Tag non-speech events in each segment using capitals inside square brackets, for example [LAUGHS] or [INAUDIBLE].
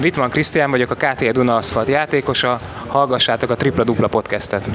Wittmann Krisztián vagyok, a KTE Duna Aszfalt játékosa. Hallgassátok a Tripla Dupla podcastet.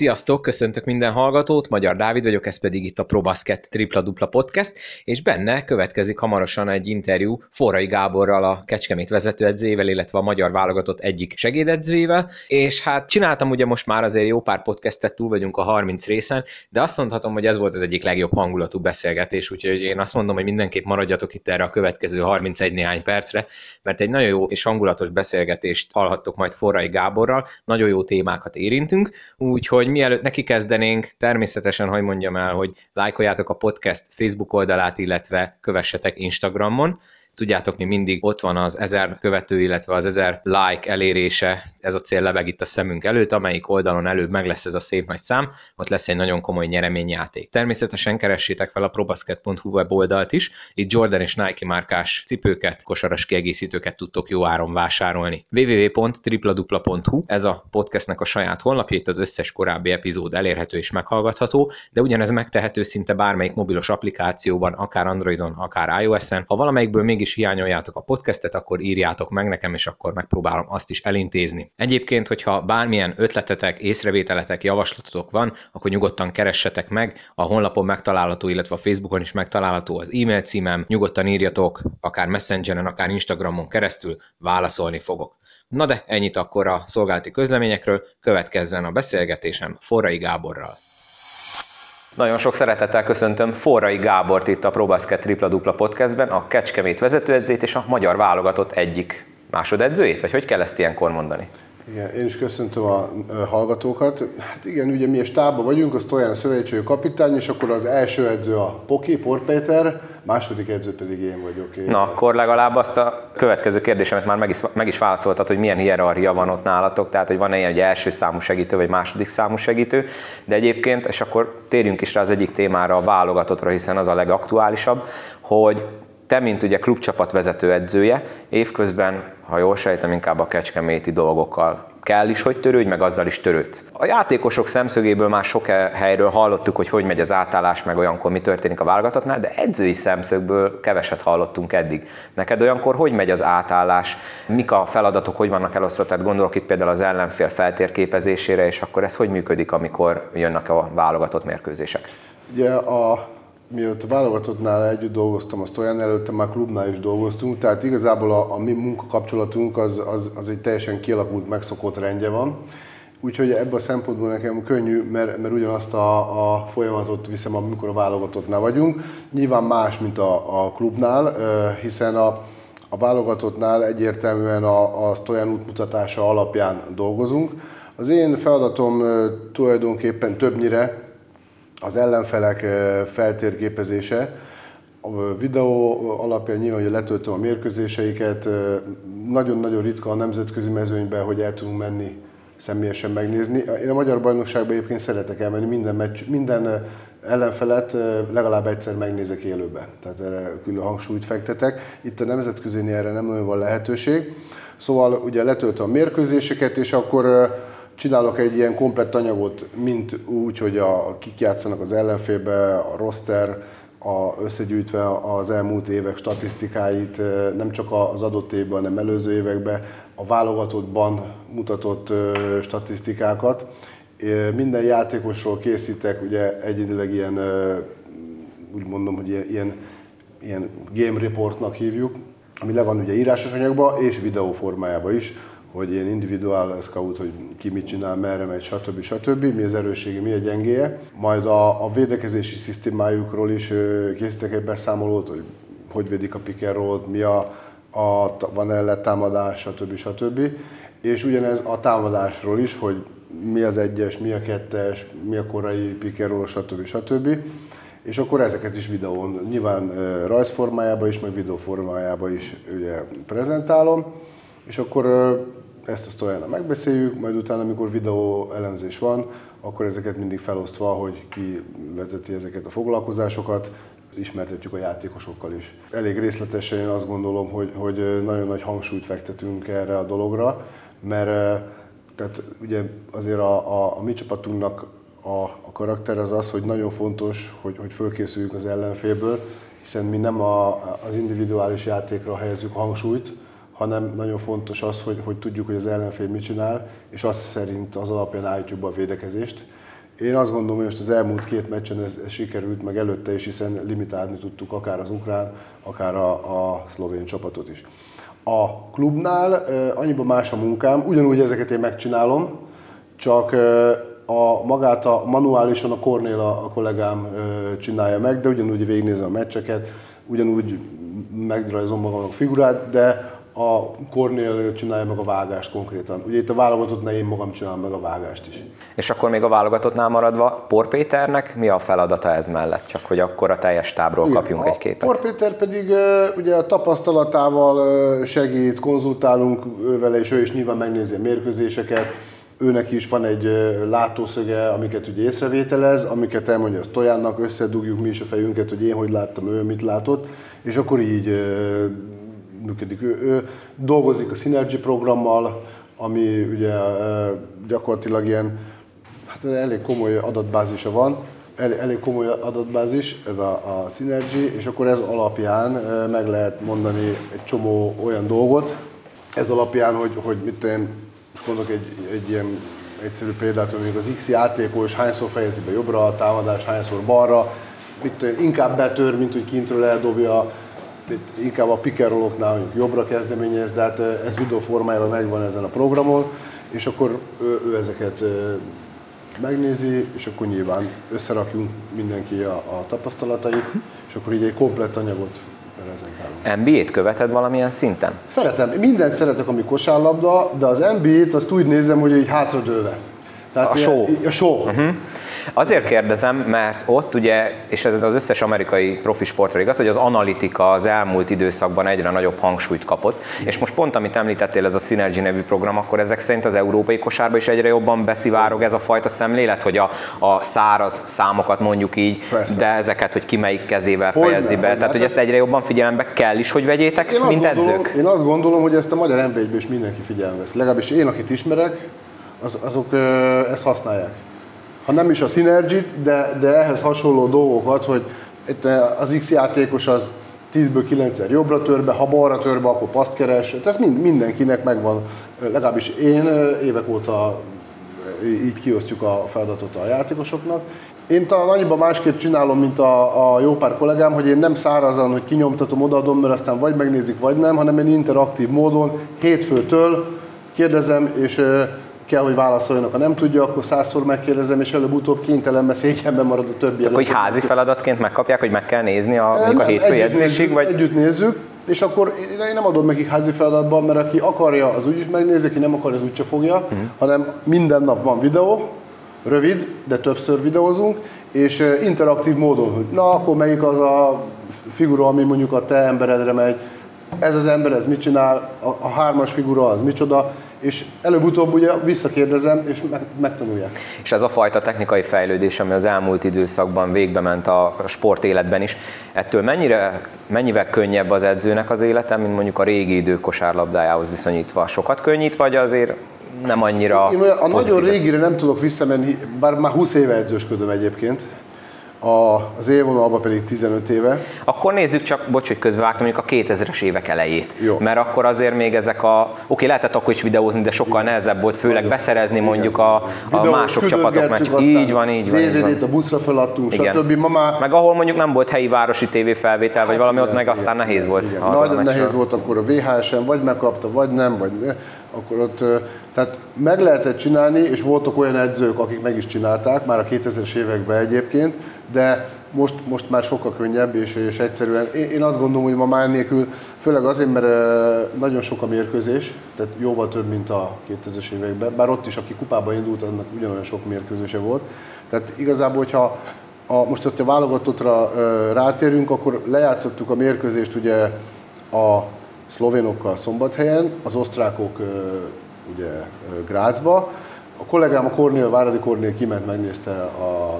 Sziasztok, köszöntök minden hallgatót, Magyar Dávid vagyok, ez pedig itt a ProBasket Tripla Dupla Podcast, és benne következik hamarosan egy interjú Forrai Gáborral, a Kecskemét vezetőedzőjével, illetve a magyar válogatott egyik segédedzőjével, és hát csináltam ugye most már azért jó pár podcastet, túl vagyunk a 30 részen, de azt mondhatom, hogy ez volt az egyik legjobb hangulatú beszélgetés, úgyhogy én azt mondom, hogy mindenképp maradjatok itt erre a következő 31 néhány percre, mert egy nagyon jó és hangulatos beszélgetést hallhattok majd Forrai Gáborral, nagyon jó témákat érintünk, úgyhogy mielőtt neki kezdenénk, természetesen, hogy mondjam el, hogy lájkoljátok a podcast Facebook oldalát, illetve kövessetek Instagramon, Tudjátok, mi mindig ott van az ezer követő, illetve az ezer like elérése, ez a cél lebeg itt a szemünk előtt, amelyik oldalon előbb meg lesz ez a szép nagy szám, ott lesz egy nagyon komoly nyereményjáték. Természetesen keressétek fel a probasket.hu weboldalt is, itt Jordan és Nike márkás cipőket, kosaras kiegészítőket tudtok jó áron vásárolni. www.tripladupla.hu, ez a podcastnek a saját honlapja, itt az összes korábbi epizód elérhető és meghallgatható, de ugyanez megtehető szinte bármelyik mobilos applikációban, akár Androidon, akár iOS-en. Ha valamelyikből mégis is hiányoljátok a podcastet, akkor írjátok meg nekem, és akkor megpróbálom azt is elintézni. Egyébként, hogyha bármilyen ötletetek, észrevételetek, javaslatotok van, akkor nyugodtan keressetek meg, a honlapon megtalálható, illetve a Facebookon is megtalálható az e-mail címem, nyugodtan írjatok, akár Messengeren, akár Instagramon keresztül, válaszolni fogok. Na de ennyit akkor a szolgálati közleményekről, következzen a beszélgetésem Forrai Gáborral. Nagyon sok szeretettel köszöntöm Forrai Gábort itt a ProBasket Tripla Dupla podcastben, a Kecskemét vezetőedzőjét és a magyar válogatott egyik másodedzőjét, vagy hogy kell ezt ilyenkor mondani? Igen, én is köszöntöm a hallgatókat. Hát igen, ugye mi a stábban vagyunk, az Toján a szövetségi kapitány, és akkor az első edző a Poki, Port Péter, második edző pedig én vagyok. Én. Na, akkor legalább azt a következő kérdésemet már meg is, meg is válaszoltad, hogy milyen hierarchia van ott nálatok, tehát hogy van-e ilyen, hogy első számú segítő, vagy második számú segítő, de egyébként, és akkor térjünk is rá az egyik témára, a válogatottra, hiszen az a legaktuálisabb, hogy te, mint ugye klubcsapat vezető edzője, évközben, ha jól sejtem, inkább a kecskeméti dolgokkal kell is, hogy törődj, meg azzal is törődsz. A játékosok szemszögéből már sok helyről hallottuk, hogy hogy megy az átállás, meg olyankor mi történik a válogatottnál, de edzői szemszögből keveset hallottunk eddig. Neked olyankor hogy megy az átállás, mik a feladatok, hogy vannak elosztva, tehát gondolok itt például az ellenfél feltérképezésére, és akkor ez hogy működik, amikor jönnek a válogatott mérkőzések? Ugye a mielőtt a válogatottnál együtt dolgoztam, azt olyan előtte már klubnál is dolgoztunk, tehát igazából a, a mi munkakapcsolatunk az, az, az egy teljesen kialakult, megszokott rendje van. Úgyhogy ebből a szempontból nekem könnyű, mert, mert ugyanazt a, a folyamatot viszem, amikor a válogatottnál vagyunk. Nyilván más, mint a, a klubnál, hiszen a, a válogatottnál egyértelműen a, a olyan útmutatása alapján dolgozunk. Az én feladatom tulajdonképpen többnyire az ellenfelek feltérképezése, a videó alapján nyilván, hogy letöltöm a mérkőzéseiket, nagyon-nagyon ritka a nemzetközi mezőnyben, hogy el tudunk menni személyesen megnézni. Én a magyar bajnokságban egyébként szeretek elmenni, minden, meccs, minden ellenfelet legalább egyszer megnézek élőben. Tehát erre külön hangsúlyt fektetek. Itt a nemzetközi erre nem nagyon van lehetőség. Szóval ugye letöltöm a mérkőzéseket, és akkor csinálok egy ilyen komplett anyagot, mint úgy, hogy a, kik játszanak az ellenfélbe, a roster, a, összegyűjtve az elmúlt évek statisztikáit, nem csak az adott évben, hanem előző években, a válogatottban mutatott statisztikákat. Minden játékosról készítek ugye egyedileg ilyen, úgy mondom, hogy ilyen, ilyen game reportnak hívjuk, ami le van ugye írásos anyagban és videó formájában is, hogy ilyen individuál scout, hogy ki mit csinál, merre megy, stb. stb. Mi az erőssége, mi a gyengéje. Majd a, a védekezési szisztémájukról is készítek egy beszámolót, hogy hogy védik a and mi a, a van -e támadás, stb. stb. És ugyanez a támadásról is, hogy mi az egyes, mi a kettes, mi a korai roll, stb. stb. És akkor ezeket is videón, nyilván rajzformájában is, meg videóformájában is ugye, prezentálom, és akkor ezt azt olyan megbeszéljük, majd utána, amikor videó elemzés van, akkor ezeket mindig felosztva, hogy ki vezeti ezeket a foglalkozásokat, ismertetjük a játékosokkal is. Elég részletesen én azt gondolom, hogy, hogy nagyon nagy hangsúlyt fektetünk erre a dologra, mert tehát ugye azért a, a, a mi csapatunknak a, a karakter az az, hogy nagyon fontos, hogy, hogy fölkészüljünk az ellenfélből, hiszen mi nem a, az individuális játékra helyezzük hangsúlyt, hanem nagyon fontos az, hogy, hogy tudjuk, hogy az ellenfél mit csinál, és azt szerint az alapján állítjuk be a védekezést. Én azt gondolom, hogy most az elmúlt két meccsen ez, ez sikerült, meg előtte is, hiszen limitálni tudtuk akár az ukrán, akár a, a szlovén csapatot is. A klubnál annyiban más a munkám, ugyanúgy ezeket én megcsinálom, csak a, magát a manuálisan a Cornél a, a kollégám csinálja meg, de ugyanúgy végignézem a meccseket, ugyanúgy megrajzom magamnak figurát, de a Cornél csinálja meg a vágást konkrétan. Ugye itt a válogatottnál én magam csinálom meg a vágást is. És akkor még a válogatottnál maradva, Por Péternek mi a feladata ez mellett? Csak hogy akkor a teljes tábról Igen, kapjunk egy képet. Por Péter pedig ugye a tapasztalatával segít, konzultálunk vele, és ő is nyilván megnézi a mérkőzéseket. Őnek is van egy látószöge, amiket ugye észrevételez, amiket elmondja a Tojánnak, összedugjuk mi is a fejünket, hogy én hogy láttam, ő mit látott, és akkor így működik. Ő, ő dolgozik a Synergy programmal, ami ugye gyakorlatilag ilyen, hát elég komoly adatbázisa van, elég, komoly adatbázis, ez a, a Synergy, és akkor ez alapján meg lehet mondani egy csomó olyan dolgot, ez alapján, hogy, hogy mit én, most mondok egy, egy ilyen egyszerű példát, hogy az X játékos hányszor fejezi be jobbra a támadás, hányszor balra, mit én, inkább betör, mint hogy kintről eldobja, inkább a pikeroloknál mondjuk jobbra kezdeményez, de hát ez videó formájában megvan ezen a programon, és akkor ő, ő ezeket megnézi, és akkor nyilván összerakjunk mindenki a, a tapasztalatait, és akkor így egy komplett anyagot prezentálunk. NBA-t követed valamilyen szinten? Szeretem. Mindent szeretek, ami kosárlabda, de az NBA-t azt úgy nézem, hogy így hátradőlve. Tehát a show. A show. Uh-huh. Azért kérdezem, mert ott ugye, és ez az összes amerikai profi sportra igaz, hogy az analitika az elmúlt időszakban egyre nagyobb hangsúlyt kapott, és most pont amit említettél, ez a Synergy nevű program, akkor ezek szerint az európai kosárba is egyre jobban beszivárog ez a fajta szemlélet, hogy a, a száraz számokat mondjuk így, Persze. de ezeket, hogy ki melyik kezével hogy fejezi be. Tehát, hát hogy ezt egyre jobban figyelembe kell is, hogy vegyétek, én mint gondolom, edzők? Én azt gondolom, hogy ezt a magyar nb is mindenki figyelembe vesz. Legalábbis én, akit ismerek, az, azok ezt használják. Ha nem is a synergy de, de ehhez hasonló dolgokat, hogy itt az X játékos az 10-ből 9 jobbra törbe, ha balra törbe, akkor paszt keres. Ez mind, mindenkinek megvan, legalábbis én évek óta így kiosztjuk a feladatot a játékosoknak. Én talán annyiban másképp csinálom, mint a, a jó pár kollégám, hogy én nem szárazan, hogy kinyomtatom, odaadom, mert aztán vagy megnézik, vagy nem, hanem én interaktív módon hétfőtől kérdezem, és kell, hogy válaszoljanak. Ha nem tudja, akkor százszor megkérdezem, és előbb-utóbb kénytelen, mert szégyenben marad a többi. Csak hogy házi feladatként megkapják, hogy meg kell nézni a, nem, a hétfői edzésig? Vagy... Együtt nézzük, és akkor én nem adom nekik házi feladatban, mert aki akarja, az úgyis megnézi, aki nem akar, az úgyse fogja, uh-huh. hanem minden nap van videó, rövid, de többször videózunk, és interaktív módon, hogy na, akkor melyik az a figura, ami mondjuk a te emberedre megy, ez az ember, ez mit csinál, a, a hármas figura az micsoda, és előbb-utóbb ugye visszakérdezem, és meg, megtanulják. És ez a fajta technikai fejlődés, ami az elmúlt időszakban végbe ment a sport életben is, ettől mennyire, mennyivel könnyebb az edzőnek az élete, mint mondjuk a régi idő kosárlabdájához viszonyítva? Sokat könnyít, vagy azért nem annyira Én a nagyon régire nem tudok visszamenni, bár már 20 éve edzősködöm egyébként, a, az élvonalban pedig 15 éve. Akkor nézzük csak, bocs, hogy közbevágtam, mondjuk a 2000-es évek elejét. Jó. Mert akkor azért még ezek a, oké, lehetett akkor is videózni, de sokkal nehezebb volt, főleg Nagyon. beszerezni mondjuk a, a mások csapatok meccs. Így van, így van. DVD-t a buszra feladtunk, stb. Ma már... Meg ahol mondjuk nem volt helyi városi tévéfelvétel, vagy hát valami igen, ott meg igen, aztán igen, nehéz volt. Igen. Nagyon nehéz volt akkor a VHS-en, vagy megkapta, vagy nem, vagy akkor ott tehát meg lehetett csinálni, és voltak olyan edzők, akik meg is csinálták, már a 2000-es években egyébként, de most, most már sokkal könnyebb, és, és egyszerűen én, én azt gondolom, hogy ma már nélkül, főleg azért, mert nagyon sok a mérkőzés, tehát jóval több, mint a 2000-es években, bár ott is, aki kupába indult, annak ugyanolyan sok mérkőzése volt. Tehát igazából, hogyha a, most ott a válogatottra rátérünk, akkor lejátszottuk a mérkőzést ugye a szlovénokkal szombathelyen, az osztrákok ugye Grácsba, a kollégám, a Kornél, Váradi Kornél kiment, megnézte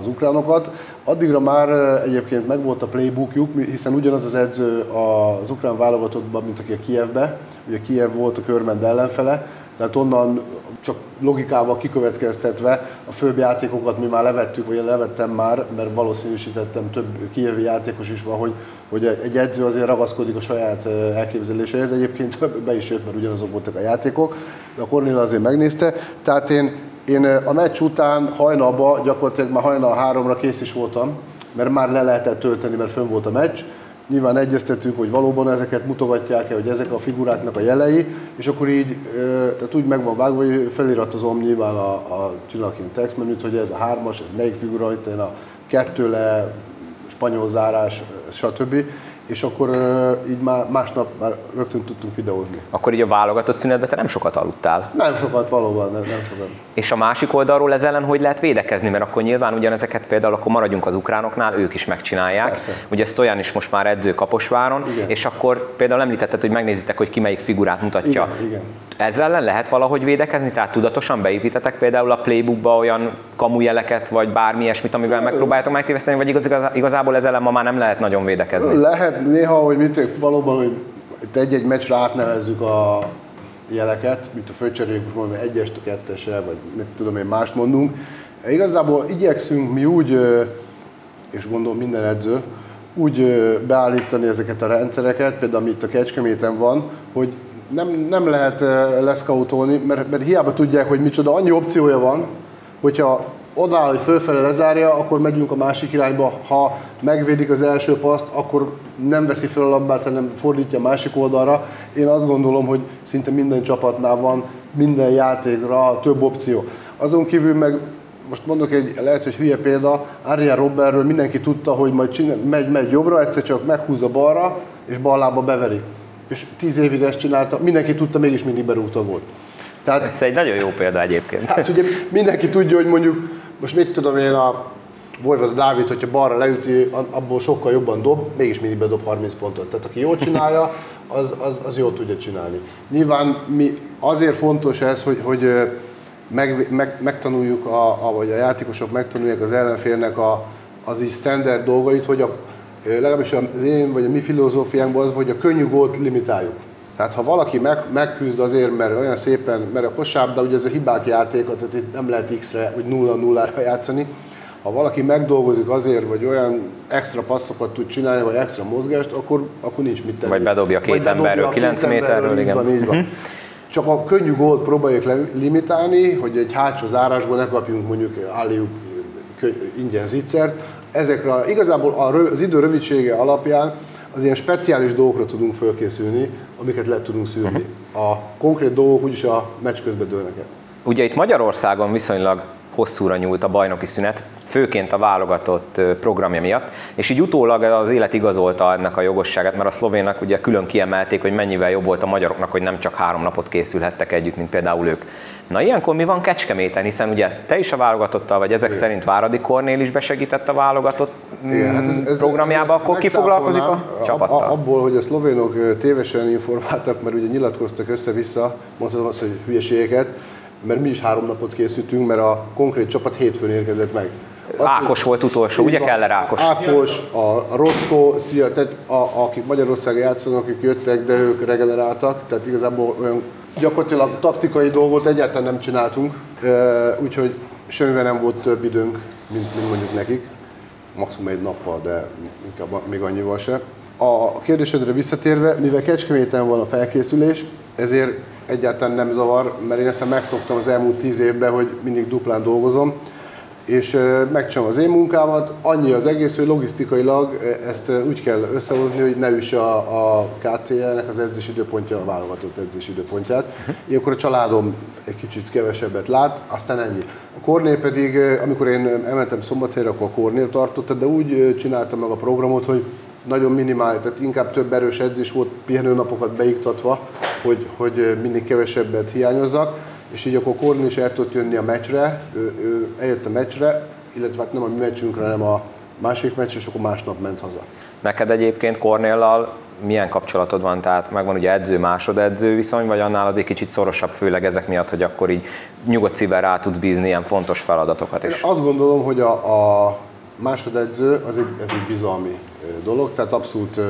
az ukránokat. Addigra már egyébként megvolt a playbookjuk, hiszen ugyanaz az edző az ukrán válogatottban, mint aki a Kievbe. Ugye Kiev volt a körmend ellenfele, tehát onnan csak logikával kikövetkeztetve a főbb játékokat mi már levettük, vagy levettem már, mert valószínűsítettem több kievi játékos is van, hogy, hogy egy edző azért ragaszkodik a saját elképzeléséhez. Egyébként be is jött, mert ugyanazok voltak a játékok, de a Cornél azért megnézte. Tehát én, én a meccs után hajnalba, gyakorlatilag már hajnal háromra kész is voltam, mert már le lehetett tölteni, mert fönn volt a meccs. Nyilván egyeztetünk, hogy valóban ezeket mutogatják-e, hogy ezek a figuráknak a jelei, és akkor így, tehát úgy meg van vágva, hogy feliratozom nyilván a, a csinálként textmenüt, hogy ez a hármas, ez melyik figura, itt a kettő le, spanyol zárás, stb és akkor így már másnap már rögtön tudtunk videózni. Akkor így a válogatott szünetben te nem sokat aludtál? Nem sokat, valóban, nem, nem sokat. És a másik oldalról ez ellen hogy lehet védekezni? Mert akkor nyilván ugyanezeket például akkor maradjunk az ukránoknál, ők is megcsinálják. Persze. Ugye ezt olyan is most már edző Kaposváron, igen. és akkor például említetted, hogy megnézitek, hogy ki melyik figurát mutatja. Igen, igen. Ezzel ellen lehet valahogy védekezni? Tehát tudatosan beépítetek például a playbookba olyan kamujeleket, vagy bármi ilyesmit, amivel megpróbáljátok megtéveszteni, vagy igaz, igazából ezzel ellen ma már nem lehet nagyon védekezni? Lehet, néha, hogy mit, valóban, hogy egy-egy meccsre átnevezzük a jeleket, mint a főcserék, most mondom, egyes, kettese, vagy mit tudom én, mást mondunk. Igazából igyekszünk mi úgy, és gondolom minden edző, úgy beállítani ezeket a rendszereket, például amit a Kecskeméten van, hogy nem, nem lehet leszkautolni, mert, mert hiába tudják, hogy micsoda, annyi opciója van, hogyha odáll, hogy fölfele lezárja, akkor megyünk a másik irányba. Ha megvédik az első paszt, akkor nem veszi fel a labdát, hanem fordítja a másik oldalra. Én azt gondolom, hogy szinte minden csapatnál van minden játékra több opció. Azon kívül meg most mondok egy, lehet, hogy hülye példa, Ariel Robertről mindenki tudta, hogy majd csinál, megy, megy jobbra, egyszer csak meghúzza balra, és ballába beveri. És tíz évig ezt csinálta, mindenki tudta, mégis mindig berúgta volt. Tehát, Ez egy nagyon jó példa egyébként. Hát ugye mindenki tudja, hogy mondjuk, most mit tudom én, a Vojvoda Dávid, hogyha balra leüti, abból sokkal jobban dob, mégis mindig bedob 30 pontot. Tehát aki jól csinálja, az, az, az jól tudja csinálni. Nyilván mi azért fontos ez, hogy, hogy meg, meg, megtanuljuk, a, a, vagy a játékosok megtanulják az ellenfélnek a, az így standard dolgait, hogy a, legalábbis az én vagy a mi filozófiánkban az, hogy a könnyű gólt limitáljuk. Tehát ha valaki meg, megküzd azért, mert olyan szépen, mert a kosárlabda ugye ez a hibák játéka, tehát itt nem lehet X-re, vagy 0-0-ra játszani. Ha valaki megdolgozik azért, vagy olyan extra passzokat tud csinálni, vagy extra mozgást, akkor, akkor nincs mit tenni. Vagy bedobja két vagy emberről, 9 méterről, igen. Van, így van. Mhm. Csak a könnyű gólt próbáljuk limitálni, hogy egy hátsó zárásból ne kapjunk mondjuk állíjuk ingyen zicsert. Ezekre igazából az idő rövidsége alapján az ilyen speciális dolgokra tudunk fölkészülni, amiket le tudunk szűrni. Uh-huh. A konkrét dolgok úgyis a meccs közben dőlnek el. Ugye itt Magyarországon viszonylag hosszúra nyúlt a bajnoki szünet, főként a válogatott programja miatt, és így utólag az élet igazolta ennek a jogosságát, mert a szlovénak ugye külön kiemelték, hogy mennyivel jobb volt a magyaroknak, hogy nem csak három napot készülhettek együtt, mint például ők. Na ilyenkor mi van Kecskeméten, hiszen ugye te is a válogatottal, vagy ezek Igen. szerint Váradi Kornél is besegített a válogatott Igen, hát ez, ez, programjába, ez, ez akkor ki foglalkozik a csapattal? Abból, hogy a szlovénok tévesen informáltak, mert ugye nyilatkoztak össze-vissza, mondhatom azt, hogy hülyeségeket, mert mi is három napot készültünk, mert a konkrét csapat hétfőn érkezett meg. Az, Ákos volt utolsó, ugye kell Ákos? Ákos, a Rosco, szia, tehát a, akik Magyarországon játszanak, akik jöttek, de ők regeneráltak, tehát igazából olyan gyakorlatilag taktikai dolgot egyáltalán nem csináltunk, úgyhogy semmivel nem volt több időnk, mint, mint mondjuk nekik. Maximum egy nappal, de inkább még annyival se. A kérdésedre visszatérve, mivel Kecskeméten van a felkészülés, ezért egyáltalán nem zavar, mert én ezt megszoktam az elmúlt tíz évben, hogy mindig duplán dolgozom, és megcsinálom az én munkámat. Annyi az egész, hogy logisztikailag ezt úgy kell összehozni, hogy ne üsse a, a KTL-nek az edzés időpontja, a válogatott edzés időpontját. Uh-huh. Ilyenkor a családom egy kicsit kevesebbet lát, aztán ennyi. A Kornél pedig, amikor én emeltem szombathelyre, akkor a Kornél tartotta, de úgy csináltam meg a programot, hogy nagyon minimális, tehát inkább több erős edzés volt pihenőnapokat beiktatva, hogy, hogy mindig kevesebbet hiányozzak, és így akkor Korn is el tudott jönni a meccsre, ő, ő eljött a meccsre, illetve hát nem a mi meccsünkre, hanem a másik meccs, és akkor másnap ment haza. Neked egyébként Kornéllal milyen kapcsolatod van? Tehát megvan ugye edző, másodedző viszony, vagy annál azért kicsit szorosabb, főleg ezek miatt, hogy akkor így nyugodt szívvel rá tudsz bízni ilyen fontos feladatokat is? Én azt gondolom, hogy a, a másodedző az egy, ez egy bizalmi dolog, tehát abszolút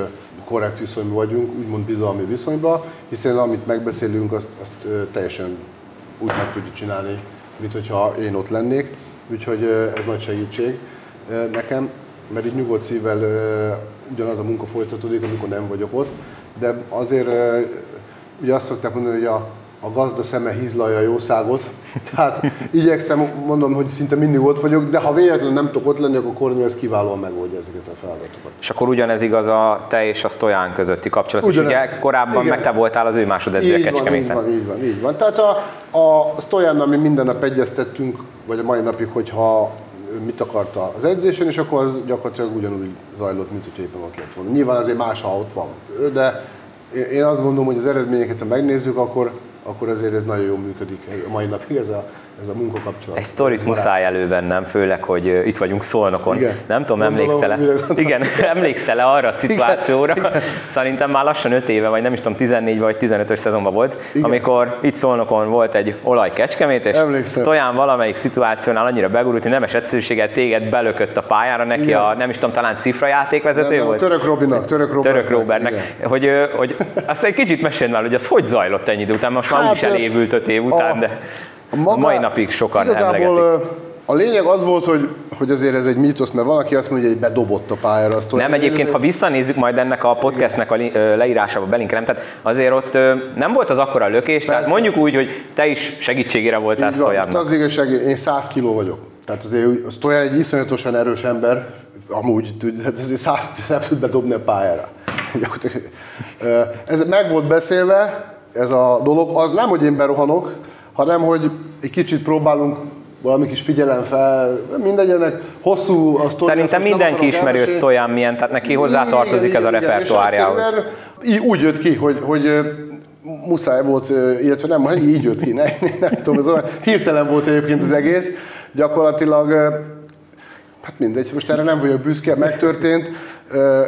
korrekt viszonyban vagyunk, úgymond bizalmi viszonyban, hiszen amit megbeszélünk, azt, azt teljesen úgy meg tudjuk csinálni, mint hogyha én ott lennék, úgyhogy ez nagy segítség nekem, mert így nyugodt szívvel ugyanaz a munka folytatódik, amikor nem vagyok ott, de azért ugye azt szokták mondani, hogy a, a gazda szeme hízlalja a jószágot. [LAUGHS] Tehát igyekszem, mondom, hogy szinte mindig ott vagyok, de ha véletlenül nem tudok ott lenni, akkor Kornél ez kiválóan megoldja ezeket a feladatokat. És akkor ugyanez igaz a te és a Stojan közötti kapcsolat ugyanez. is. Ugye korábban igen. meg te voltál az ő másodedzője Kecskeméten. Így van, így van, így van. Tehát a, a Stojannal mi minden nap egyeztettünk, vagy a mai napig, hogyha mit akarta az edzésen, és akkor az gyakorlatilag ugyanúgy zajlott, mint hogy éppen ott lett volna. Nyilván azért más, ha ott van de én azt gondolom, hogy az eredményeket, ha megnézzük, akkor, akkor azért ez nagyon jól működik a mai napig. Ez a, ez a munkakapcsolat. Egy sztorit muszáj elővennem, főleg, hogy itt vagyunk Szolnokon. Igen. Nem tudom, emlékszel-e? Igen, [LAUGHS] emlékszel-e arra a szituációra? Igen. Szerintem már lassan 5 éve, vagy nem is tudom, 14 vagy 15-ös szezonban volt, Igen. amikor itt Szolnokon volt egy olajkecskemét, és Emlékszem. Stojan valamelyik szituációnál annyira begurult, hogy nemes egyszerűséget téged belökött a pályára, neki Igen. a, nem is tudom, talán cifra játékvezető nem, volt? Török Robinak, Török Robertnek. Török Robertnek. Hogy, hogy azt egy kicsit meséld már, hogy az hogy zajlott ennyi idő után, most már hát, úgyis elévült 5 év után, a, de... Maga, a mai napig sokan igazából emlegetik. a lényeg az volt, hogy, hogy azért ez egy mítosz, mert valaki azt mondja, hogy bedobott a pályára. Azt nem, egyébként, ha visszanézzük majd ennek a podcastnek a leírásába belinkelem, tehát azért ott nem volt az akkora lökés, Persze. tehát mondjuk úgy, hogy te is segítségére voltál Stojannak. Az igazság, én 100 kiló vagyok. Tehát azért Stojan egy iszonyatosan erős ember, amúgy, tehát ezért 100 nem tud bedobni a pályára. [LAUGHS] Ez meg volt beszélve, ez a dolog, az nem, hogy én berohanok, hanem hogy egy kicsit próbálunk valami kis figyelem fel, mindegyenek hosszú a sztori. Szerintem mindenki ismeri, hogy Stojan milyen, tehát neki hozzátartozik ez a repertoárjához. Úgy jött ki, hogy, hogy muszáj volt, illetve nem, így jött ki, ne, [LAUGHS] nem tudom, ez olyan hirtelen volt egyébként az egész. Gyakorlatilag, hát mindegy, most erre nem vagyok büszke, megtörtént.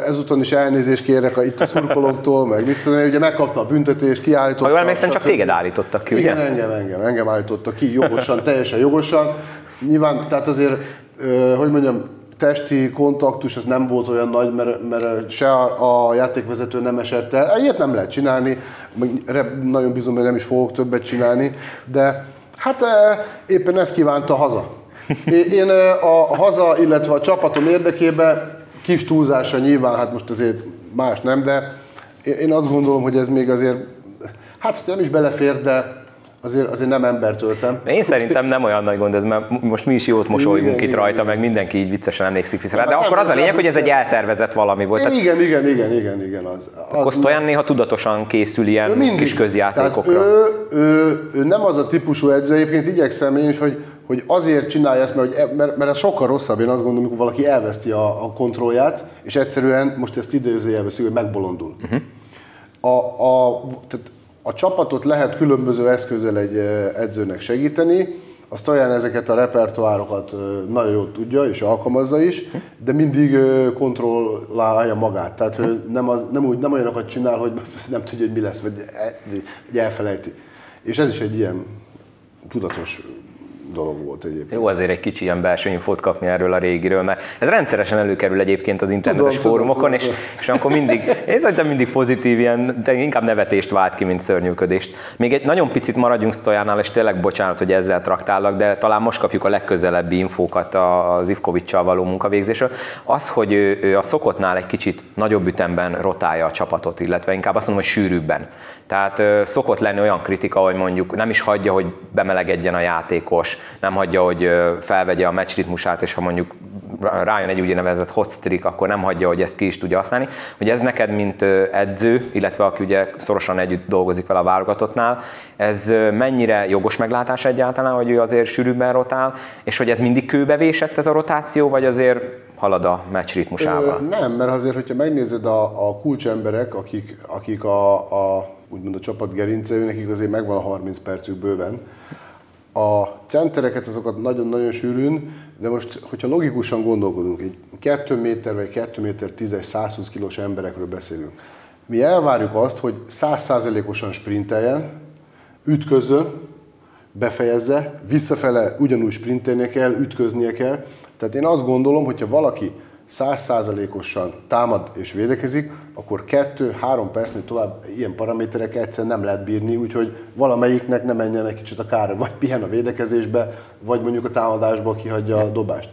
Ezúton is elnézést kérek a, itt a szurkolóktól, meg mit tudom, ugye megkapta a büntetést, kiállította. Ha jól emlékszem, csak téged állítottak ki, ugye? Igen, engem, engem, engem állítottak ki, jogosan, teljesen jogosan. Nyilván, tehát azért, hogy mondjam, testi kontaktus az nem volt olyan nagy, mert, mert se a, játékvezető nem esett el. Ilyet nem lehet csinálni, nagyon bízom, hogy nem is fogok többet csinálni, de hát éppen ezt kívánta haza. Én a haza, illetve a csapatom érdekében kis túlzása nyilván, hát most azért más nem, de én azt gondolom, hogy ez még azért, hát nem is belefér, de azért, azért nem embert öltem. Én szerintem nem olyan nagy gond ez, mert most mi is jót mosolygunk igen, itt rajta, igen, meg mindenki így viccesen emlékszik vissza rá. De hát akkor az a lényeg, hogy ez egy eltervezett valami volt. Tehát... Igen, igen, igen, igen, igen. Az, az akkor olyan néha tudatosan készül ilyen mindig. kis közjátékokra. Tehát ő, ő, ő, nem az a típusú edző, egyébként igyekszem én is, hogy hogy azért csinálja ezt, mert, hogy, e- mert, mert ez sokkal rosszabb, én azt gondolom, amikor valaki elveszti a, a kontrollját, és egyszerűen, most ezt időzőjelbe hogy megbolondul. Uh-huh. A, a, tehát a csapatot lehet különböző eszközzel egy edzőnek segíteni, azt olyan ezeket a repertoárokat nagyon jól tudja és alkalmazza is, de mindig kontrollálja magát. Tehát ő nem, az, nem, úgy, nem olyanokat csinál, hogy [LAUGHS] nem tudja, hogy mi lesz, e- vagy elfelejti. És ez is egy ilyen tudatos dolog volt egyébként. Jó azért egy kicsi ilyen belső infót kapni erről a régiről, mert ez rendszeresen előkerül egyébként az internetes tudom, fórumokon, tudom, tudom. És, és akkor mindig, én szerintem mindig pozitív, ilyen, inkább nevetést vált ki, mint szörnyűködést. Még egy nagyon picit maradjunk Sztojánál, és tényleg bocsánat, hogy ezzel traktálok, de talán most kapjuk a legközelebbi infókat az Ivkovicsal való munkavégzésről. Az, hogy ő, ő a szokottnál egy kicsit nagyobb ütemben rotálja a csapatot, illetve inkább azt mondom, hogy sűrűbben. Tehát szokott lenni olyan kritika, hogy mondjuk nem is hagyja, hogy bemelegedjen a játékos, nem hagyja, hogy felvegye a meccs ritmusát, és ha mondjuk rájön egy úgynevezett hot streak, akkor nem hagyja, hogy ezt ki is tudja használni. Hogy ez neked, mint edző, illetve aki ugye szorosan együtt dolgozik vele a válogatottnál, ez mennyire jogos meglátás egyáltalán, hogy ő azért sűrűbben rotál, és hogy ez mindig kőbevésett ez a rotáció, vagy azért halad a meccs ritmusával? Nem, mert azért, hogyha megnézed a, a kulcsemberek, akik, akik a, a úgymond a csapat gerince, ő nekik azért megvan a 30 percük bőven. A centereket azokat nagyon-nagyon sűrűn, de most, hogyha logikusan gondolkodunk, egy 2 méter vagy 2 méter 10 120 kilós emberekről beszélünk. Mi elvárjuk azt, hogy százszázalékosan sprinteljen, ütközön, befejezze, visszafele ugyanúgy sprintelnie kell, ütköznie kell. Tehát én azt gondolom, hogyha valaki százszázalékosan támad és védekezik, akkor kettő-három percnél tovább ilyen paraméterek egyszer nem lehet bírni, úgyhogy valamelyiknek nem menjen egy kicsit a kár, vagy pihen a védekezésbe, vagy mondjuk a támadásba kihagyja a dobást.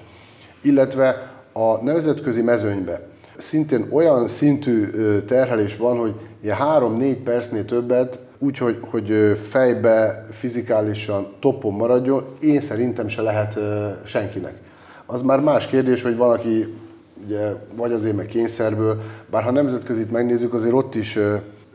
Illetve a nemzetközi mezőnybe szintén olyan szintű terhelés van, hogy ilyen három-négy percnél többet úgy, hogy, hogy fejbe, fizikálisan topon maradjon, én szerintem se lehet senkinek. Az már más kérdés, hogy valaki ugye, vagy azért meg kényszerből, bár ha nemzetközit megnézzük, azért ott is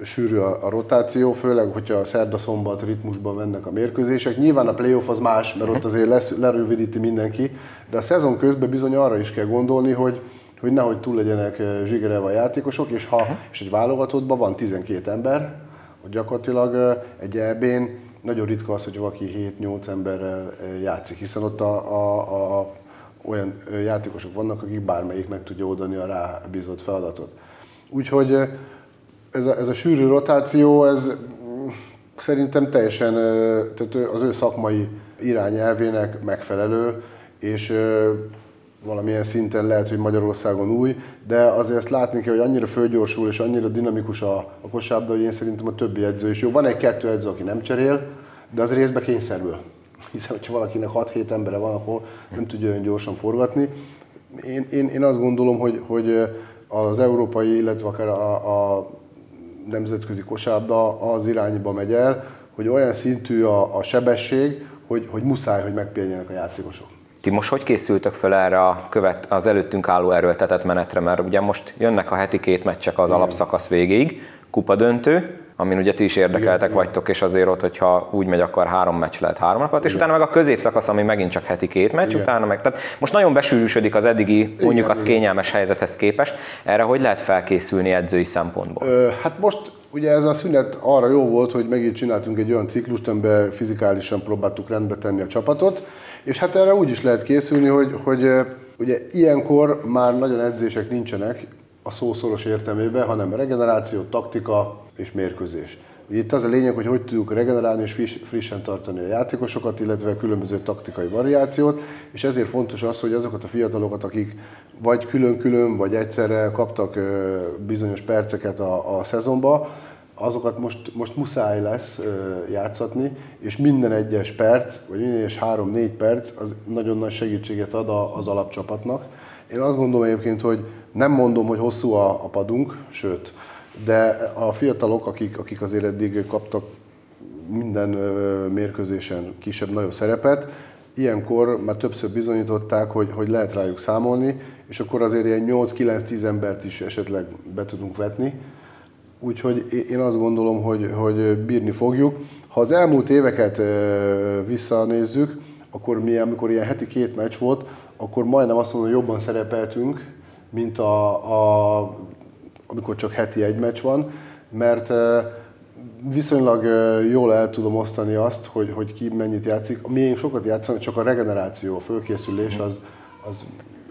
sűrű a, a rotáció, főleg, hogyha a szerda-szombat ritmusban mennek a mérkőzések. Nyilván a playoff az más, mert ott azért lesz, lerövidíti mindenki, de a szezon közben bizony arra is kell gondolni, hogy, hogy nehogy túl legyenek zsigerelve a játékosok, és ha és egy válogatottban van 12 ember, hogy gyakorlatilag egy EB-n nagyon ritka az, hogy valaki 7-8 emberrel játszik, hiszen ott a, a, a, olyan játékosok vannak, akik bármelyik meg tudja oldani a rábízott feladatot. Úgyhogy ez a, ez a sűrű rotáció, ez mm, szerintem teljesen tehát az ő szakmai irányelvének megfelelő, és valamilyen szinten lehet, hogy Magyarországon új, de azért ezt látni kell, hogy annyira fölgyorsul és annyira dinamikus a, a kosárlabda, hogy én szerintem a többi edző is jó. Van egy-kettő edző, aki nem cserél, de az részben kényszerből. Hiszen, hogyha valakinek 6-7 embere van, akkor nem tudja olyan gyorsan forgatni. Én, én, én azt gondolom, hogy, hogy az európai, illetve akár a, a nemzetközi kosárlabda az irányba megy el, hogy olyan szintű a, a sebesség, hogy, hogy muszáj, hogy megpihenjenek a játékosok. Ti most hogy készültök fel erre a követ, az előttünk álló erőltetett menetre, mert ugye most jönnek a heti két meccsek az Igen. alapszakasz végéig, kupa döntő, amin ugye ti is érdekeltek Igen, vagytok, és azért ott, hogyha úgy megy, akkor három meccs lehet három napot, és utána meg a középszakasz, ami megint csak heti két meccs, Igen. utána meg. Tehát most nagyon besűrűsödik az eddigi, mondjuk az kényelmes helyzethez képest. Erre hogy lehet felkészülni edzői szempontból? Ö, hát most ugye ez a szünet arra jó volt, hogy megint csináltunk egy olyan ciklust, amiben fizikálisan próbáltuk rendbe tenni a csapatot, és hát erre úgy is lehet készülni, hogy, hogy ugye ilyenkor már nagyon edzések nincsenek a szószoros értelmében, hanem regeneráció, taktika és mérkőzés. Itt az a lényeg, hogy hogy tudjuk regenerálni és frissen tartani a játékosokat, illetve a különböző taktikai variációt, és ezért fontos az, hogy azokat a fiatalokat, akik vagy külön-külön, vagy egyszerre kaptak bizonyos perceket a, a szezonba, azokat most, most muszáj lesz játszatni, és minden egyes perc, vagy minden egyes három-négy perc az nagyon nagy segítséget ad az alapcsapatnak. Én azt gondolom egyébként, hogy nem mondom, hogy hosszú a, a padunk, sőt, de a fiatalok, akik, akik azért eddig kaptak minden mérkőzésen kisebb-nagyobb szerepet, ilyenkor már többször bizonyították, hogy, hogy lehet rájuk számolni, és akkor azért ilyen 8-9-10 embert is esetleg be tudunk vetni. Úgyhogy én azt gondolom, hogy, hogy bírni fogjuk. Ha az elmúlt éveket visszanézzük, akkor mi, amikor ilyen heti két meccs volt, akkor majdnem azt mondom, hogy jobban szerepeltünk, mint a, a, amikor csak heti egy meccs van, mert viszonylag jól el tudom osztani azt, hogy, hogy ki mennyit játszik. Miénk sokat játszanak, csak a regeneráció, a fölkészülés az, az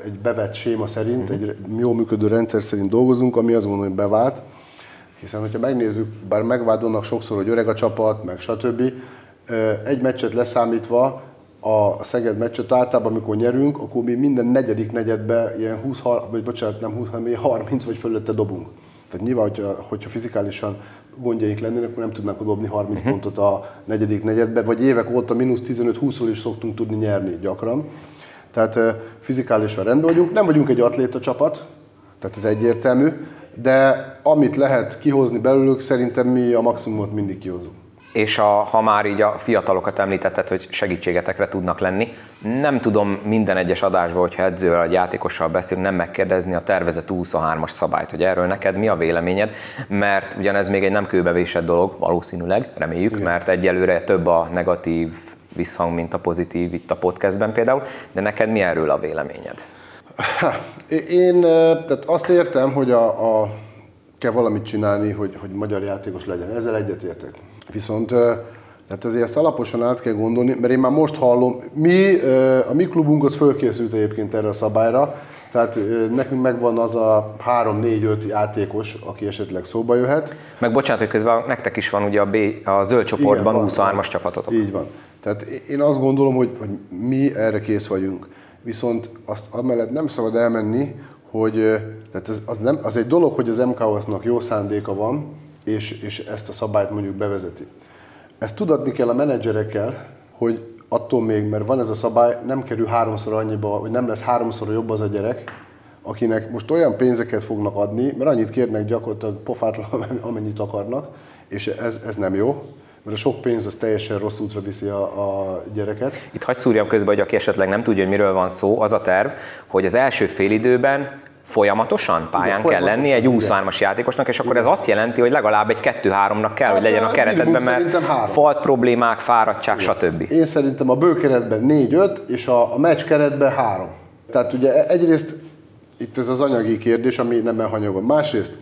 egy bevett séma szerint, egy jó működő rendszer szerint dolgozunk, ami azt gondolom, hogy bevált. Hiszen, hogyha megnézzük, bár megvádolnak sokszor, hogy öreg a csapat, meg stb., egy meccset leszámítva, a Szeged meccset általában, amikor nyerünk, akkor mi minden negyedik negyedbe ilyen 20, vagy bocsánat, nem 20, hanem 30 vagy fölötte dobunk. Tehát nyilván, hogyha, hogyha fizikálisan gondjaink lennének, akkor nem tudnánk dobni 30 uh-huh. Pontot a negyedik negyedbe, vagy évek óta mínusz 15-20-ról is szoktunk tudni nyerni gyakran. Tehát fizikálisan rendben vagyunk, nem vagyunk egy atléta csapat, tehát ez egyértelmű, de amit lehet kihozni belőlük, szerintem mi a maximumot mindig kihozunk. És a, ha már így a fiatalokat említetted, hogy segítségetekre tudnak lenni, nem tudom minden egyes adásban, hogyha edzővel vagy játékossal beszél, nem megkérdezni a tervezett 23-as szabályt, hogy erről neked mi a véleményed, mert ugyanez még egy nem kőbevésett dolog, valószínűleg, reméljük, Igen. mert egyelőre több a negatív visszhang, mint a pozitív itt a podcastben például, de neked mi erről a véleményed? Én tehát azt értem, hogy a, a kell valamit csinálni, hogy, hogy magyar játékos legyen. Ezzel egyetértek. Viszont tehát azért ezt alaposan át kell gondolni, mert én már most hallom, mi, a mi klubunk az fölkészült egyébként erre a szabályra, Tehát nekünk megvan az a 3-4-5 játékos, aki esetleg szóba jöhet. Meg bocsánat, hogy közben nektek is van ugye a, B, a zöld csoportban 23-as csapatotok. Így van. Tehát én azt gondolom, hogy, hogy mi erre kész vagyunk. Viszont azt amellett nem szabad elmenni, hogy tehát ez, az, nem, az egy dolog, hogy az MKOS-nak jó szándéka van, és, és ezt a szabályt mondjuk bevezeti. Ezt tudatni kell a menedzserekkel, hogy attól még, mert van ez a szabály, nem kerül háromszor annyiba, vagy nem lesz háromszor jobb az a gyerek, akinek most olyan pénzeket fognak adni, mert annyit kérnek gyakorlatilag pofátlan, [LAUGHS] amennyit akarnak, és ez, ez nem jó, mert a sok pénz az teljesen rossz útra viszi a, a gyereket. Itt hagyd szúrjam közben, hogy aki esetleg nem tudja, hogy miről van szó, az a terv, hogy az első félidőben folyamatosan pályán igen, kell lenni egy 23-as játékosnak, és akkor igen. ez azt jelenti, hogy legalább egy 2-3-nak kell, hát, hogy legyen a keretedben, mert falt problémák, fáradtság, igen. stb. Én szerintem a bőkeretben 4-5, és a, a meccs keretben 3. Tehát ugye egyrészt itt ez az anyagi kérdés, ami nem elhanyagol. Másrészt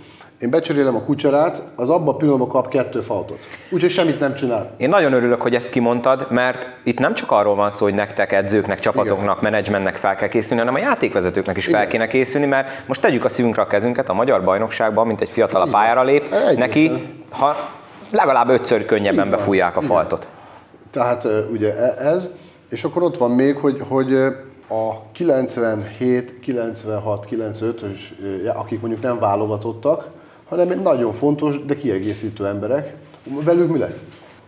én becserélem a kucserát, az abban a pillanatban kap kettő faltot. Úgyhogy semmit nem csinál. Én nagyon örülök, hogy ezt kimondtad, mert itt nem csak arról van szó, hogy nektek, edzőknek, csapatoknak, Igen. menedzsmentnek fel kell készülni, hanem a játékvezetőknek is Igen. fel kéne készülni, mert most tegyük a szívünkre a kezünket a magyar bajnokságban, mint egy fiatal a pályára lép, Egy neki, ha legalább ötször könnyebben befújják a faltot. Tehát ugye e- ez, és akkor ott van még, hogy, hogy a 97, 96, 95-ös, akik mondjuk nem válogatottak, hanem nagyon fontos, de kiegészítő emberek. Velük mi lesz?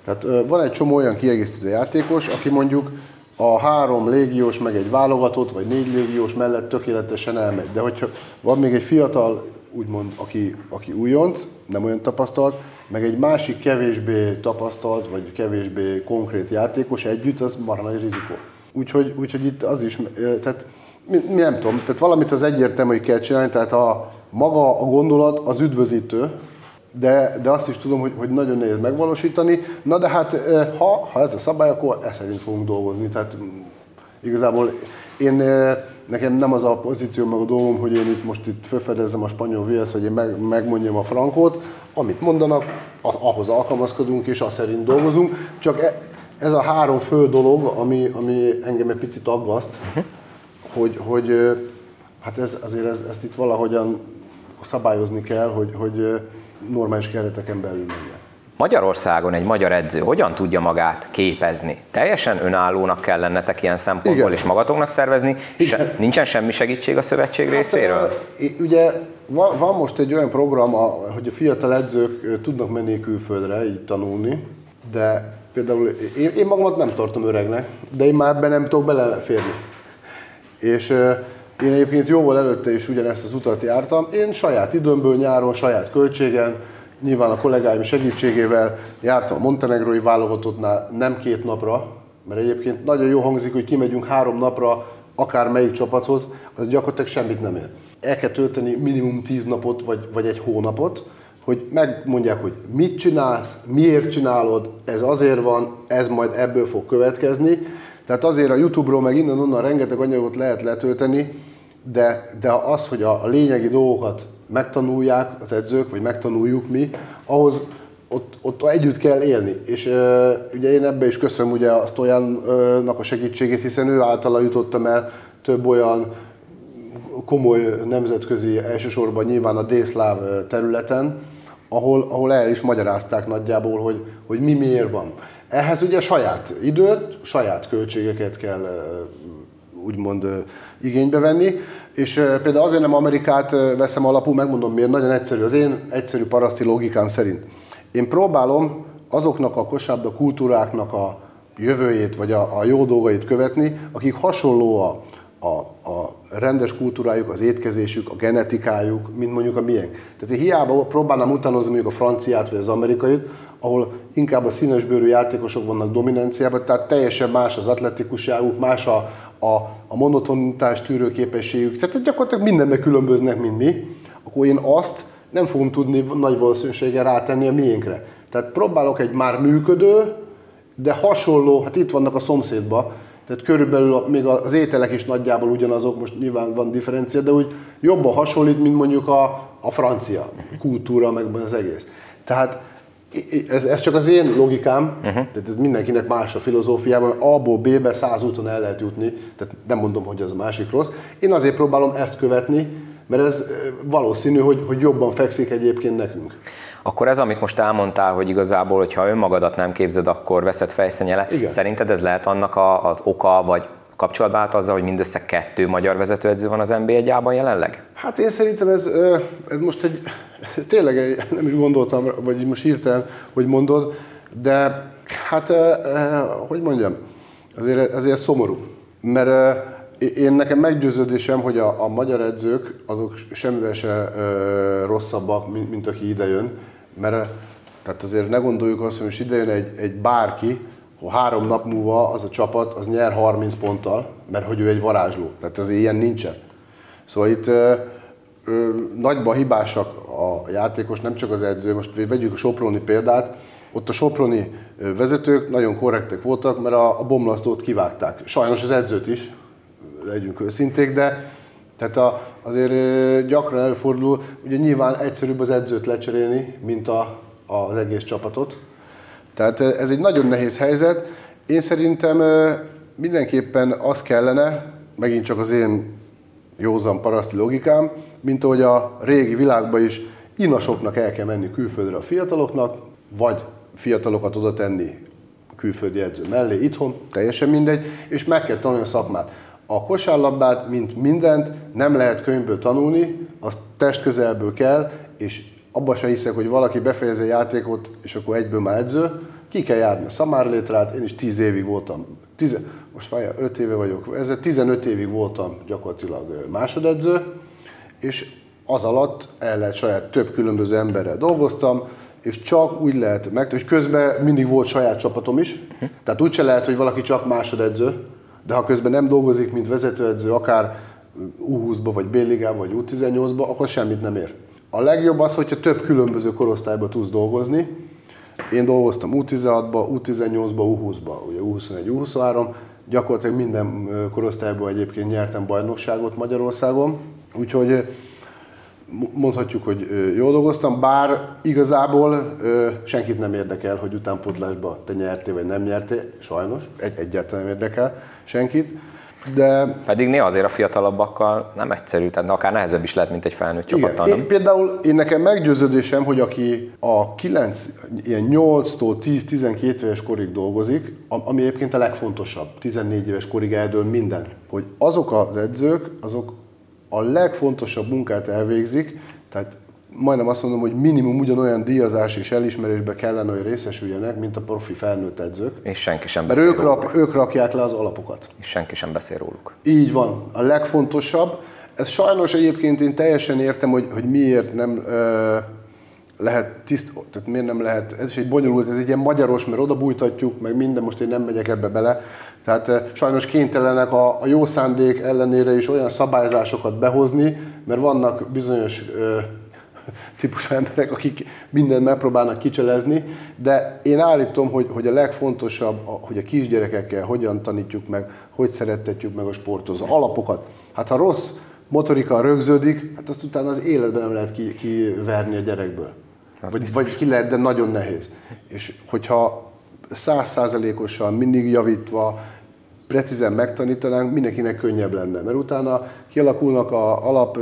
Tehát van egy csomó olyan kiegészítő játékos, aki mondjuk a három légiós, meg egy válogatott, vagy négy légiós mellett tökéletesen elmegy. De hogyha van még egy fiatal, úgymond, aki, aki újonc, nem olyan tapasztalt, meg egy másik kevésbé tapasztalt, vagy kevésbé konkrét játékos együtt, az marha nagy rizikó. Úgyhogy, úgyhogy itt az is, tehát mi, mi nem tudom, tehát valamit az egyértelmű, hogy kell csinálni, tehát a, maga a gondolat az üdvözítő, de, de azt is tudom, hogy, hogy nagyon nehéz megvalósítani. Na de hát, ha, ha ez a szabály, akkor ezt szerint fogunk dolgozni. Tehát mm, igazából én, nekem nem az a pozíció, meg a dolgom, hogy én itt most itt felfedezzem a spanyol VS, hogy én meg, megmondjam a frankot. Amit mondanak, ahhoz alkalmazkodunk, és azt szerint dolgozunk. Csak e, ez a három fő dolog, ami, ami engem egy picit aggaszt, uh-huh. hogy, hogy hát ez, azért ez, ezt itt valahogyan szabályozni kell, hogy, hogy normális kereteken belül menjen. Magyarországon egy magyar edző hogyan tudja magát képezni? Teljesen önállónak kell lennetek ilyen szempontból, Igen. és magatoknak szervezni? Se, nincsen semmi segítség a szövetség hát, részéről? Ugye van, van most egy olyan program, hogy a fiatal edzők tudnak menni külföldre, így tanulni, de például én, én magamat nem tartom öregnek, de én már ebben nem tudok beleférni. És én egyébként jóval előtte is ugyanezt az utat jártam. Én saját időmből nyáron, saját költségen, nyilván a kollégáim segítségével jártam a montenegrói válogatottnál nem két napra, mert egyébként nagyon jó hangzik, hogy kimegyünk három napra akár melyik csapathoz, az gyakorlatilag semmit nem ér. El kell tölteni minimum tíz napot, vagy, vagy egy hónapot, hogy megmondják, hogy mit csinálsz, miért csinálod, ez azért van, ez majd ebből fog következni. Tehát azért a YouTube-ról meg innen-onnan rengeteg anyagot lehet letölteni, de, de az, hogy a, a lényegi dolgokat megtanulják az edzők, vagy megtanuljuk mi, ahhoz ott, ott együtt kell élni. És e, ugye én ebbe is köszönöm ugye a Stojannak a segítségét, hiszen ő általa jutottam el több olyan komoly nemzetközi, elsősorban nyilván a délszláv területen, ahol, ahol el is magyarázták nagyjából, hogy, hogy mi miért van. Ehhez ugye saját időt, saját költségeket kell úgymond igénybe venni, és például azért nem Amerikát veszem alapul, megmondom miért, nagyon egyszerű, az én egyszerű paraszti logikám szerint. Én próbálom azoknak a kosárlabda kultúráknak a jövőjét, vagy a, a jó dolgait követni, akik hasonló a, a, a rendes kultúrájuk, az étkezésük, a genetikájuk, mint mondjuk a miénk. Tehát én hiába próbálnám utánozni mondjuk a franciát vagy az amerikait, ahol inkább a színesbőrű játékosok vannak dominanciában, tehát teljesen más az atletikusságuk, más a, a, a monotonitás tűrőképességük, tehát gyakorlatilag mindenben különböznek, mint mi, akkor én azt nem fogom tudni nagy valószínűséggel rátenni a miénkre. Tehát próbálok egy már működő, de hasonló, hát itt vannak a szomszédba, tehát körülbelül még az ételek is nagyjából ugyanazok, most nyilván van differencia, de úgy jobban hasonlít, mint mondjuk a, a francia kultúra, meg az egész. Tehát ez, ez csak az én logikám, uh-huh. tehát ez mindenkinek más a filozófiában, A-ból B-be száz úton el lehet jutni, tehát nem mondom, hogy az a másik rossz. Én azért próbálom ezt követni, mert ez valószínű, hogy, hogy jobban fekszik egyébként nekünk. Akkor ez, amit most elmondtál, hogy igazából, hogyha önmagadat nem képzed, akkor veszed fejszenyele. Igen. Szerinted ez lehet annak a, az oka, vagy kapcsolatban állt azzal, hogy mindössze kettő magyar vezetőedző van az nba egyában jelenleg? Hát én szerintem ez, ez most egy, [LAUGHS] tényleg nem is gondoltam, vagy most hirtelen, hogy mondod, de hát, hogy mondjam, azért, azért szomorú. Mert én nekem meggyőződésem, hogy a, a magyar edzők azok semmivel se rosszabbak, mint, mint aki idejön, mert tehát azért ne gondoljuk azt, hogy most idejön egy, egy bárki, hogy három nap múlva az a csapat az nyer 30 ponttal, mert hogy ő egy varázsló. Tehát az ilyen nincsen. Szóval itt ö, ö, nagyban hibásak a játékos, nem csak az edző. Most vegyük a Soproni példát. Ott a Soproni vezetők nagyon korrektek voltak, mert a, a bomlasztót kivágták. Sajnos az edzőt is, legyünk őszinték, de tehát a, azért gyakran előfordul, ugye nyilván egyszerűbb az edzőt lecserélni, mint a, az egész csapatot. Tehát ez egy nagyon nehéz helyzet. Én szerintem mindenképpen az kellene, megint csak az én józan paraszti logikám, mint ahogy a régi világban is inasoknak el kell menni külföldre a fiataloknak, vagy fiatalokat oda tenni külföldi edző mellé, itthon, teljesen mindegy, és meg kell tanulni a szakmát. A kosárlabdát, mint mindent, nem lehet könyvből tanulni, azt testközelből kell, és abba se hiszek, hogy valaki befejezi a játékot, és akkor egyből már edző. Ki kell járni a szamárlétrát, én is 10 évig voltam, tize, most várja, 5 éve vagyok, ezzel 15 évig voltam gyakorlatilag másodedző, és az alatt el lehet saját több különböző emberrel dolgoztam, és csak úgy lehet meg, hogy közben mindig volt saját csapatom is, tehát úgyse lehet, hogy valaki csak másodedző, de ha közben nem dolgozik, mint vezetőedző, akár U20-ba, vagy B-ligában, vagy U18-ba, akkor semmit nem ér. A legjobb az, hogyha több különböző korosztályba tudsz dolgozni. Én dolgoztam U16-ba, U18-ba, U20-ba, ugye U21, U23, gyakorlatilag minden korosztályban egyébként nyertem bajnokságot Magyarországon, úgyhogy mondhatjuk, hogy jól dolgoztam, bár igazából senkit nem érdekel, hogy utánpótlásba te nyertél vagy nem nyertél, sajnos, egy, egyáltalán nem érdekel senkit. De... Pedig néha azért a fiatalabbakkal nem egyszerű, tehát akár nehezebb is lehet, mint egy felnőtt csapattal. Én, például én nekem meggyőződésem, hogy aki a 9, ilyen 8-tól 10-12 éves korig dolgozik, ami egyébként a legfontosabb, 14 éves korig eldől minden, hogy azok az edzők, azok a legfontosabb munkát elvégzik, tehát majdnem azt mondom, hogy minimum ugyanolyan díjazás és elismerésbe kellene, hogy részesüljenek, mint a profi felnőtt edzők. És senki sem beszél Mert ők, rak, ők rakják le az alapokat. És senki sem beszél róluk. Így van. A legfontosabb. Ez sajnos egyébként én teljesen értem, hogy, hogy miért nem ö, lehet tiszt, tehát miért nem lehet, ez is egy bonyolult, ez egy ilyen magyaros, mert oda bújtatjuk, meg minden, most én nem megyek ebbe bele. Tehát sajnos kénytelenek a, a jó szándék ellenére is olyan szabályzásokat behozni, mert vannak bizonyos ö, [LAUGHS] típusú emberek, akik mindent megpróbálnak kicselezni, de én állítom, hogy, hogy a legfontosabb, hogy a kisgyerekekkel hogyan tanítjuk meg, hogy szerettetjük meg a sportot, az alapokat. Hát ha rossz motorika rögződik, hát azt utána az életben nem lehet kiverni ki a gyerekből. Vagy, vagy ki lehet, de nagyon nehéz. És hogyha százszázalékosan, mindig javítva, precízen megtanítanánk, mindenkinek könnyebb lenne, mert utána kialakulnak a alap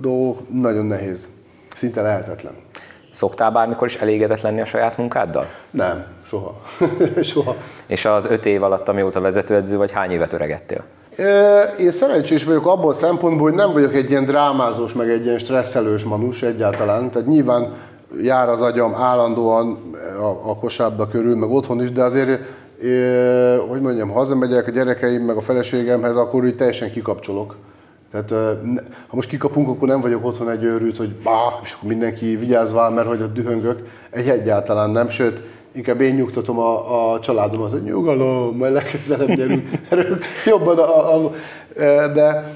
dolgok, nagyon nehéz. Szinte lehetetlen. Szoktál bármikor is elégedett lenni a saját munkáddal? Nem, soha. [LAUGHS] soha. És az öt év alatt, amióta vezetőedző vagy, hány évet öregettél? Én szerencsés vagyok abból a szempontból, hogy nem vagyok egy ilyen drámázós, meg egy ilyen stresszelős manus egyáltalán. Tehát nyilván jár az agyam állandóan a, a kosárba körül, meg otthon is, de azért, hogy mondjam, ha hazamegyek a gyerekeim, meg a feleségemhez, akkor úgy teljesen kikapcsolok. Tehát ha most kikapunk, akkor nem vagyok otthon egy őrült, hogy bá, és akkor mindenki vigyázva, mert hogy ott dühöngök. Egy egyáltalán nem, sőt, inkább én nyugtatom a, a családomat, hogy nyugalom, majd legközelebb gyerünk, jobban a, a, de,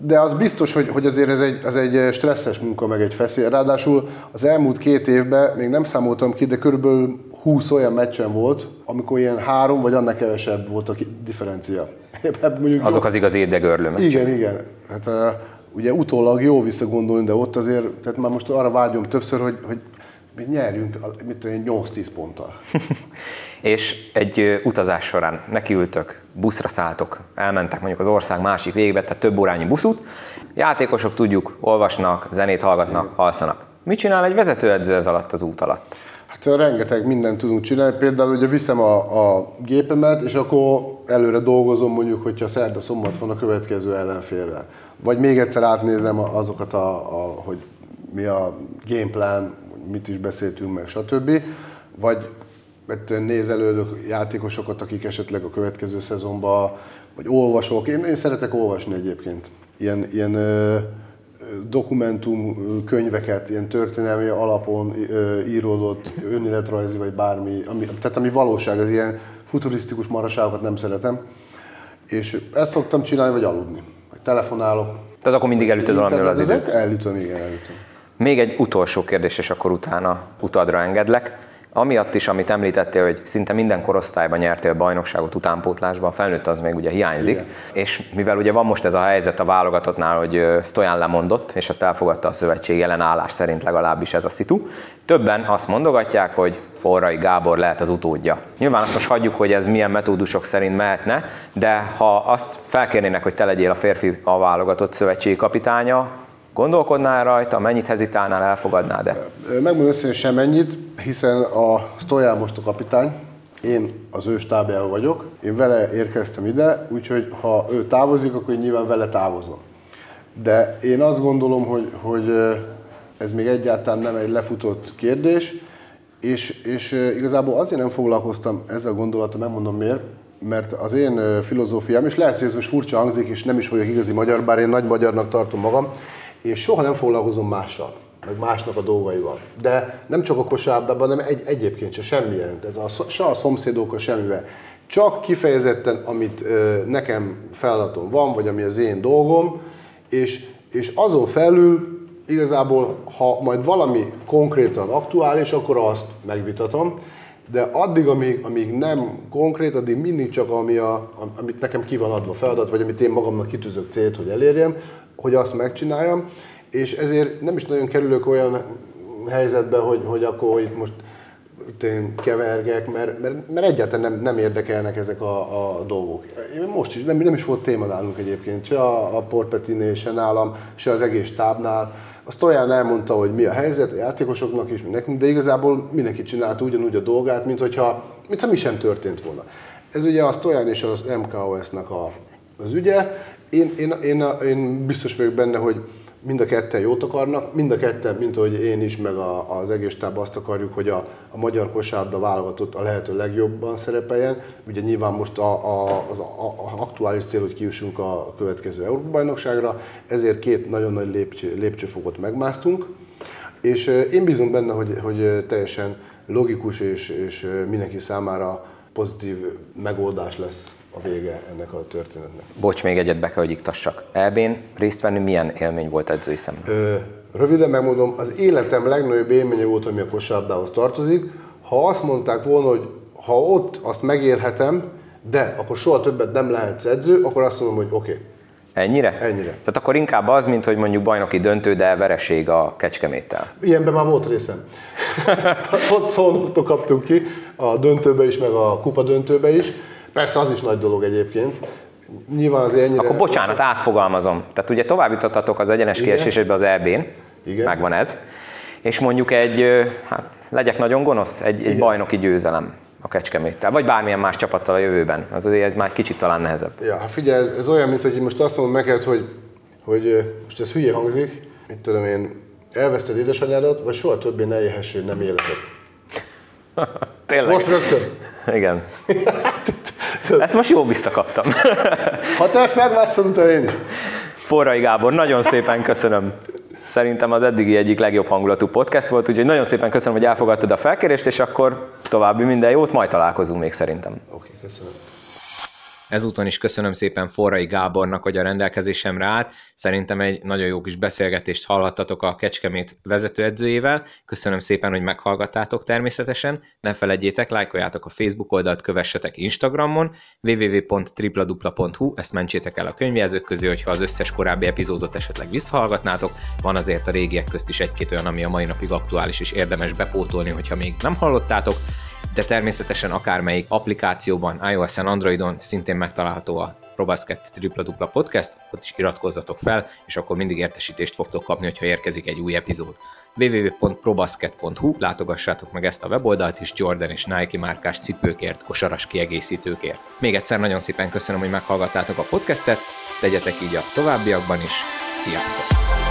de az biztos, hogy, hogy azért ez egy, ez egy stresszes munka, meg egy feszély. Ráadásul az elmúlt két évben, még nem számoltam ki, de körülbelül 20 olyan meccsen volt, amikor ilyen három vagy annak kevesebb volt a differencia. [LAUGHS] Mondjuk Azok az igazi érdegörlő meccsek. Igen, igen. Hát, uh, ugye utólag jó visszagondolni, de ott azért, tehát már most arra vágyom többször, hogy, hogy mi nyerjünk, mit tudom, 8-10 ponttal. [LAUGHS] és egy utazás során nekiültök, buszra szálltok, elmentek mondjuk az ország másik végébe, tehát több órányi buszút, játékosok tudjuk, olvasnak, zenét hallgatnak, alszanak. Mit csinál egy vezetőedző ez alatt az út alatt? Hát rengeteg mindent tudunk csinálni. Például ugye viszem a, a gépemet, és akkor előre dolgozom mondjuk, hogyha szerda szombat van a következő ellenfélvel. Vagy még egyszer átnézem azokat, a, a, hogy mi a gameplan, mit is beszéltünk meg, stb. Vagy nézelődök játékosokat, akik esetleg a következő szezonban, vagy olvasok. Én, én szeretek olvasni egyébként. Ilyen, ilyen ö, dokumentum könyveket, ilyen történelmi alapon íródott önéletrajzi, vagy bármi, ami, tehát ami valóság, az ilyen futurisztikus maraságokat nem szeretem. És ezt szoktam csinálni, vagy aludni. Vagy telefonálok. Tehát akkor mindig elütöd valamiről az időt? Elütöm, igen, elütöm. Még egy utolsó kérdés, és akkor utána utadra engedlek. Amiatt is, amit említettél, hogy szinte minden korosztályban nyertél bajnokságot utánpótlásban, felnőtt az még ugye hiányzik, Igen. és mivel ugye van most ez a helyzet a válogatottnál, hogy Stojan lemondott, és azt elfogadta a szövetség jelen állás szerint legalábbis ez a szitu, többen azt mondogatják, hogy Forrai Gábor lehet az utódja. Nyilván azt most hagyjuk, hogy ez milyen metódusok szerint mehetne, de ha azt felkérnének, hogy te legyél a férfi a válogatott szövetségi kapitánya, Gondolkodnál rajta, mennyit hezitálnál, elfogadnád-e? Megmondom össze, sem mennyit, hiszen a Stojan most a kapitány, én az ő stábjában vagyok, én vele érkeztem ide, úgyhogy ha ő távozik, akkor én nyilván vele távozom. De én azt gondolom, hogy, hogy ez még egyáltalán nem egy lefutott kérdés, és, és igazából azért nem foglalkoztam ezzel a gondolattal, megmondom miért, mert az én filozófiám, és lehet, hogy ez most furcsa hangzik, és nem is vagyok igazi magyar, bár én nagy magyarnak tartom magam, én soha nem foglalkozom mással, meg másnak a dolgaival. De nem csak a kosárlabdában, hanem egy, egyébként se semmilyen. Tehát a, se a szomszédokkal semmivel. Csak kifejezetten, amit ö, nekem feladatom van, vagy ami az én dolgom, és, és azon felül igazából, ha majd valami konkrétan aktuális, akkor azt megvitatom, de addig, amíg, amíg nem konkrét, addig mindig csak ami a, amit nekem ki van adva feladat, vagy amit én magamnak kitűzök célt, hogy elérjem, hogy azt megcsináljam, és ezért nem is nagyon kerülök olyan helyzetbe, hogy, hogy akkor itt most én kevergek, mert, mert, mert egyáltalán nem, nem érdekelnek ezek a, a dolgok. Én most is, nem, nem is volt téma nálunk egyébként, se a, a Porpetinél, se nálam, se az egész tábnál. Azt olyan elmondta, hogy mi a helyzet a játékosoknak is, nekünk, de igazából mindenki csinálta ugyanúgy a dolgát, mint hogyha, mintha mi sem történt volna. Ez ugye a Stojan és az MKOS-nak a, az ügye, én, én, én, én biztos vagyok benne, hogy mind a ketten jót akarnak, mind a ketten, mint ahogy én is, meg a, az egész táb azt akarjuk, hogy a, a magyar kosárda válogatott a lehető legjobban szerepeljen. Ugye nyilván most a, a, az a, a aktuális cél, hogy kiussunk a következő Európa-bajnokságra, ezért két nagyon nagy lépcső, lépcsőfokot megmásztunk, és én bízom benne, hogy, hogy teljesen logikus és, és mindenki számára pozitív megoldás lesz a vége ennek a történetnek. Bocs, még egyet be kell, hogy iktassak. EB-n részt venni milyen élmény volt edzői szemben? Ö, röviden megmondom, az életem legnagyobb élménye volt, ami a kosárlabdához tartozik. Ha azt mondták volna, hogy ha ott azt megélhetem, de akkor soha többet nem lehetsz edző, akkor azt mondom, hogy oké. Okay. Ennyire? Ennyire. Tehát akkor inkább az, mint hogy mondjuk bajnoki döntő, de vereség a kecskeméttel. Ilyenben már volt részem. [LAUGHS] Ott szólnoktól kaptunk ki, a döntőbe is, meg a kupa döntőbe is. Persze az is nagy dolog egyébként. Nyilván az ennyire... Akkor bocsánat, átfogalmazom. Tehát ugye tovább jutottatok az egyenes kiesésedbe az EB-n, Igen. megvan ez, és mondjuk egy, hát legyek nagyon gonosz, egy, egy bajnoki győzelem a Kecskeméttel, vagy bármilyen más csapattal a jövőben. Az azért ez már kicsit talán nehezebb. Ja, hát figyelj, ez, ez olyan, mint hogy most azt mondom neked, hogy, hogy most ez hülye hangzik, mit tudom én, elveszted édesanyádat, vagy soha többé ne élhessél nem életed. [LAUGHS] Tényleg. Most rögtön. Igen. [LAUGHS] Ezt most jó visszakaptam. ha te ezt megvászod, utána én is. Forrai Gábor, nagyon szépen köszönöm. Szerintem az eddigi egyik legjobb hangulatú podcast volt, úgyhogy nagyon szépen köszönöm, hogy elfogadtad a felkérést, és akkor további minden jót, majd találkozunk még szerintem. Oké, okay, köszönöm. Ezúton is köszönöm szépen Forrai Gábornak, hogy a rendelkezésemre állt. Szerintem egy nagyon jó kis beszélgetést hallhattatok a Kecskemét vezetőedzőjével. Köszönöm szépen, hogy meghallgattátok természetesen. Ne felejtjétek, lájkoljátok a Facebook oldalt, kövessetek Instagramon, www.tripladupla.hu, ezt mentsétek el a könyvjelzők közé, hogyha az összes korábbi epizódot esetleg visszahallgatnátok. Van azért a régiek közt is egy-két olyan, ami a mai napig aktuális és érdemes bepótolni, hogyha még nem hallottátok de természetesen akármelyik applikációban, iOS-en, Androidon szintén megtalálható a Probaszket Tripla Dupla Podcast, ott is iratkozzatok fel, és akkor mindig értesítést fogtok kapni, hogyha érkezik egy új epizód. www.probasket.hu látogassátok meg ezt a weboldalt is Jordan és Nike márkás cipőkért, kosaras kiegészítőkért. Még egyszer nagyon szépen köszönöm, hogy meghallgattátok a podcastet, tegyetek így a továbbiakban is. Sziasztok!